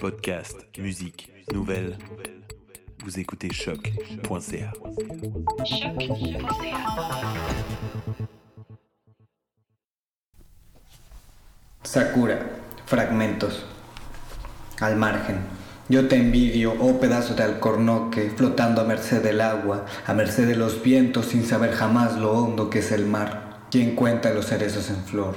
Podcast, musique, nouvelles. Vous écoutez choc.ca. Sakura, fragmentos. Al margen. Yo te envidio, oh pedazo de alcornoque, flotando a merced del agua, a merced de los vientos, sin saber jamás lo hondo que es el mar. ¿Quién cuenta los cerezos en flor?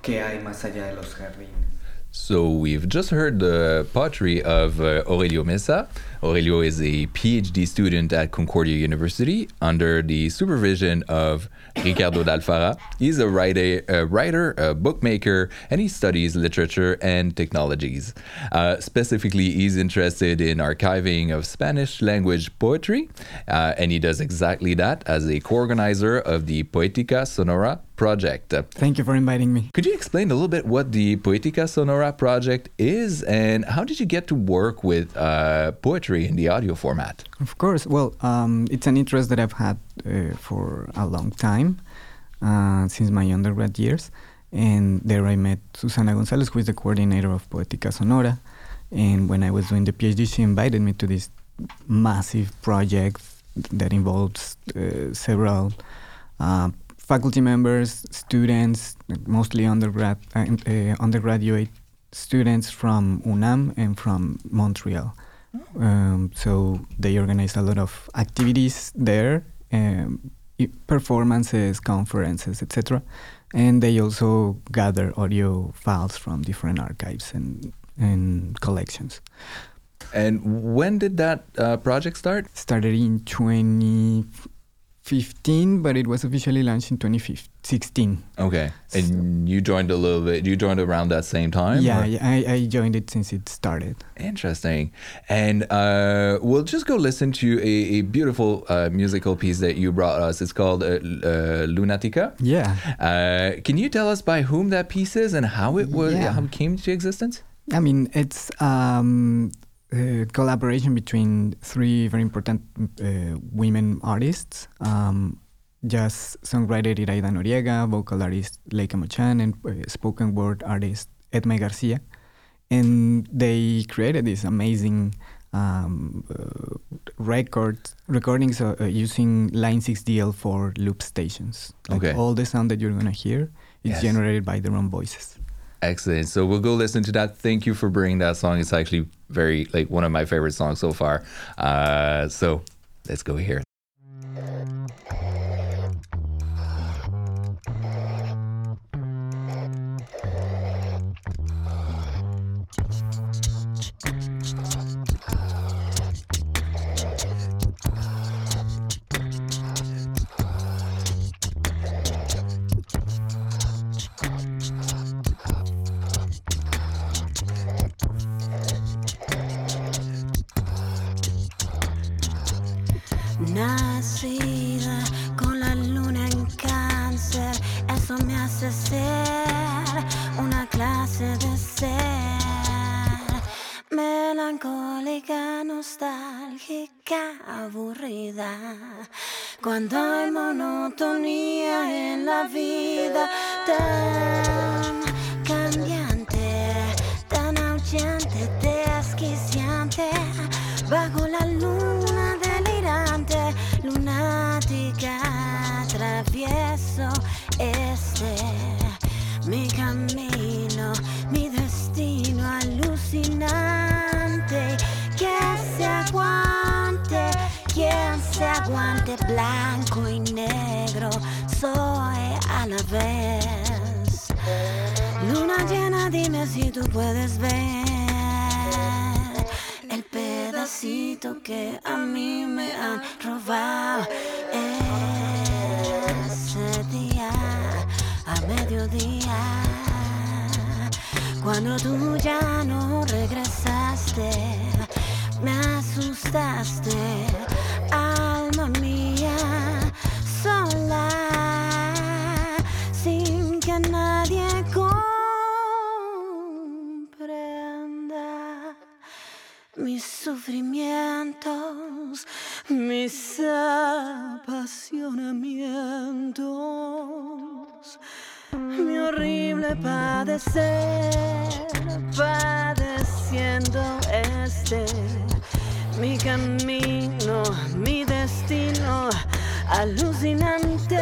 ¿Qué hay más allá de los jardines? So we've just heard the poetry of uh, Aurelio Meza. Aurelio is a PhD student at Concordia University under the supervision of Ricardo Dal Farra. He's a writer, a writer, a bookmaker, and he studies literature and technologies. Uh, specifically, he's interested in archiving of Spanish language poetry, uh, and he does exactly that as a co-organizer of the Poetica Sonora project. Thank you for inviting me. Could you explain a little bit what the Poetica Sonora project is and how did you get to work with uh, poetry in the audio format? Of course. Well, um, it's an interest that I've had uh, for a long time, uh, since my undergrad years. And there I met Susana Gonzalez, who is the coordinator of Poetica Sonora. And when I was doing the PhD, she invited me to this massive project that involves uh, several uh, faculty members, students, mostly undergrad, uh, uh, undergraduate students from UNAM and from Montreal. Um, so they organize a lot of activities there, um, performances, conferences, etc. And they also gather audio files from different archives and, and collections. And when did that uh, project start? Started in 2015, but it was officially launched in 2016. Okay. And so, you joined a little bit, you joined around that same time? Yeah, yeah I, I, joined it since it started. Interesting. And uh, we'll just go listen to a, a beautiful uh, musical piece that you brought us. It's called uh, uh Lunatica. Yeah. Uh, can you tell us by whom that piece is and how it was, yeah. how it came to existence? I mean, it's um, a collaboration between three very important uh, women artists. Um, jazz songwriter Iraida Noriega, vocal artist Leika Mochán, and uh, spoken word artist Edme Garcia. And they created this amazing um, uh, record recordings uh, uh using Line 6DL4 loop stations. Like okay. all the sound that you're gonna hear is yes. generated by their own voices. Excellent. So we'll go listen to that. Thank you for bringing that song. It's actually very like one of my favorite songs so far. Uh, so let's go here. Melancólica, nostálgica, aburrida. Cuando hay monotonía en la vida tan cambiante, tan aullante, desquiciante, bajo la luna delirante, lunática, travieso este mi blanco y negro, soy a la vez. Luna llena, dime si tú puedes ver el pedacito que a mí me han robado ese día a mediodía. Cuando tú ya no regresaste, me asustaste, mi horrible padecer, padeciendo. mi camino, mi destino alucinante.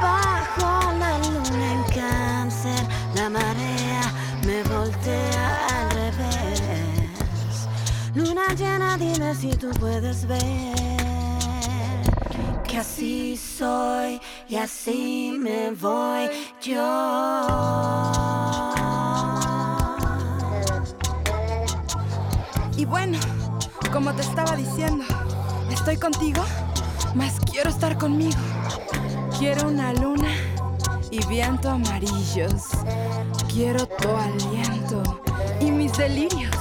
Bajo la luna en cáncer, la marea me voltea al revés. Luna llena, dime si tú puedes ver que así soy y así me voy yo. Y bueno, como te estaba diciendo, estoy contigo, mas quiero estar conmigo. Quiero una luna y viento amarillos. Quiero tu aliento y mis delirios.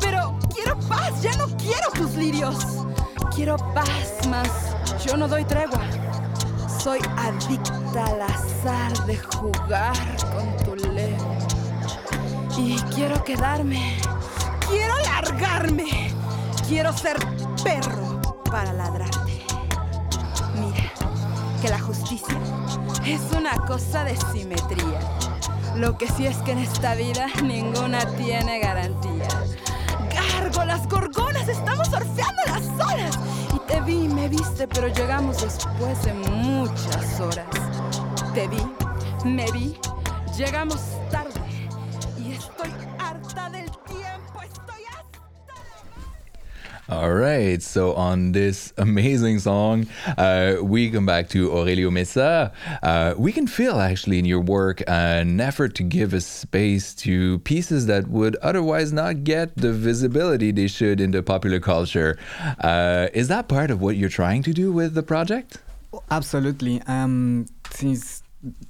Pero quiero paz, ya no quiero tus lirios. Quiero paz, mas yo no doy tregua. Soy adicta al azar de jugar con tu ley. Y quiero quedarme. Quiero largarme. Quiero ser perro para ladrarte. Mira, que la justicia es una cosa de simetría. Lo que sí es que en esta vida ninguna tiene garantía. Gárgolas, gorgonas, estamos viste, pero llegamos después de muchas horas. Te vi, me vi, llegamos All right. So on this amazing song, uh, we come back to Aurelio Meza. Uh, we can feel actually in your work an effort to give a space to pieces that would otherwise not get the visibility they should in the popular culture. Uh, is that part of what you're trying to do with the project? Absolutely. Um, since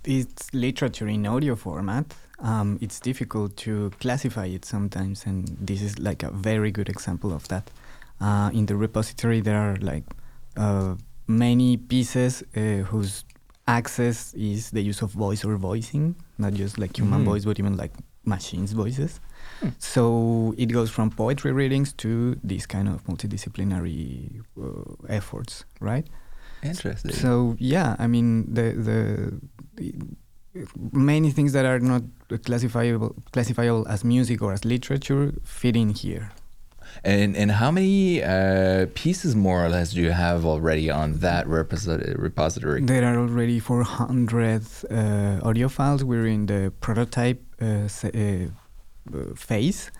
it's literature in audio format, um, it's difficult to classify it sometimes, and this is like a very good example of that. Uh, in the repository, there are like uh, many pieces uh, whose access is the use of voice or voicing, not just like human Mhm. voice, but even like machines' voices. So it goes from poetry readings to these kind of multidisciplinary uh, efforts, right? Interesting. So yeah, I mean the the, the many things that are not classifiable classifiable as music or as literature fit in here. And and how many uh, pieces more or less do you have already on that reposi- repository? There are already 400 uh, audio files. We're in the prototype uh, uh, uh, phase.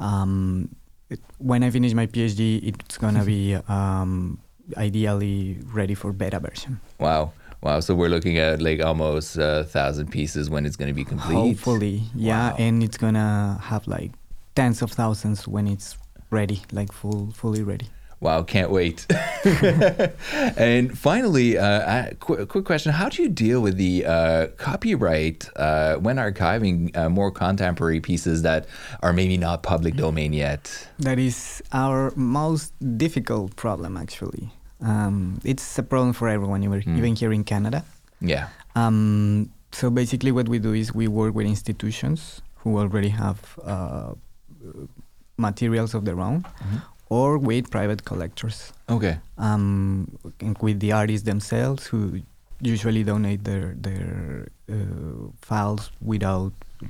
Um, it, when I finish my PhD, it's gonna be um, ideally ready for beta version. Wow. Wow. So we're looking at like almost a thousand pieces when it's going to be complete. Hopefully, yeah, Wow. and it's gonna have like tens of thousands when it's ready, like full, fully ready. Wow. Can't wait. and finally, uh, a qu- quick question: How do you deal with the uh, copyright uh, when archiving uh, more contemporary pieces that are maybe not public domain yet? That is our most difficult problem, actually. Um, it's a problem for everyone, even Mm. here in Canada. Yeah. Um, so basically, what we do is we work with institutions who already have uh, materials of their own, Mhm. or with private collectors, Okay. um, and with the artists themselves who usually donate their their uh, files without uh,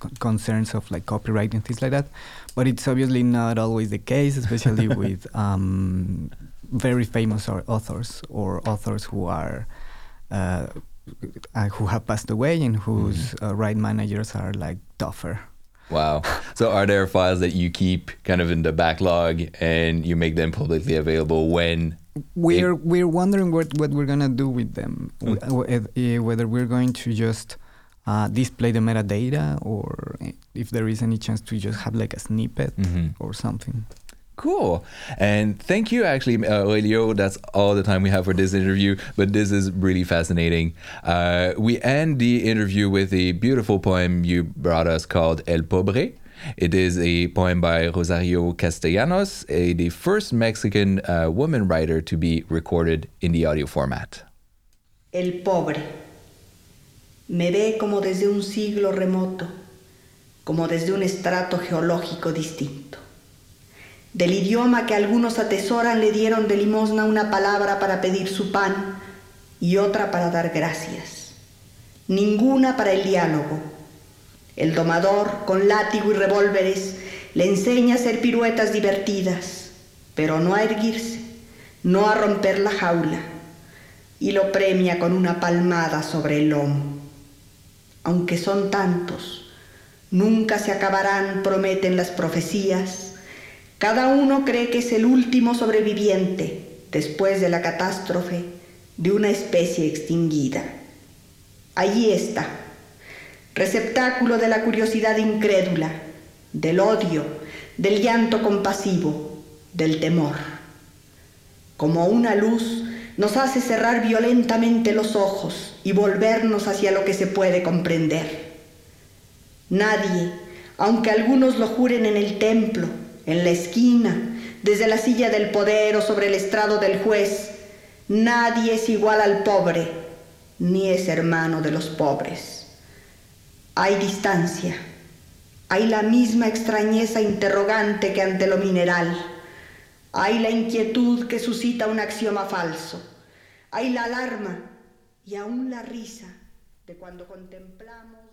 con- concerns of like copyright and things like that. But it's obviously not always the case, especially with um, very famous au- authors or authors who are uh, uh, who have passed away and whose uh, right managers are like tougher. Wow. So are there files that you keep kind of in the backlog and you make them publicly available when? We're we're wondering what what we're gonna do with them. Mm. Uh, whether we're going to just uh, display the metadata or if there is any chance to just have like a snippet Mhm. or something. Cool. And thank you, actually, uh. That's all the time we have for this interview, but this is really fascinating. Uh, we end the interview with a beautiful poem you brought us called El Pobre. It is a poem by Rosario Castellanos, a, the first Mexican uh, woman writer to be recorded in the audio format. El pobre me ve como desde un siglo remoto, como desde un estrato geológico distinto. Del idioma que algunos atesoran le dieron de limosna una palabra para pedir su pan y otra para dar gracias. Ninguna para el diálogo. El domador, con látigo y revólveres, le enseña a hacer piruetas divertidas, pero no a erguirse, no a romper la jaula, y lo premia con una palmada sobre el lomo. Aunque son tantos, nunca se acabarán, prometen las profecías, cada uno cree que es el último sobreviviente después de la catástrofe de una especie extinguida. Allí está, receptáculo de la curiosidad incrédula, del odio, del llanto compasivo, del temor. Como una luz nos hace cerrar violentamente los ojos y volvernos hacia lo que se puede comprender. Nadie, aunque algunos lo juren en el templo, en la esquina, desde la silla del poder o sobre el estrado del juez, nadie es igual al pobre, ni es hermano de los pobres. Hay distancia, hay la misma extrañeza interrogante que ante lo mineral, hay la inquietud que suscita un axioma falso, hay la alarma y aún la risa de cuando contemplamos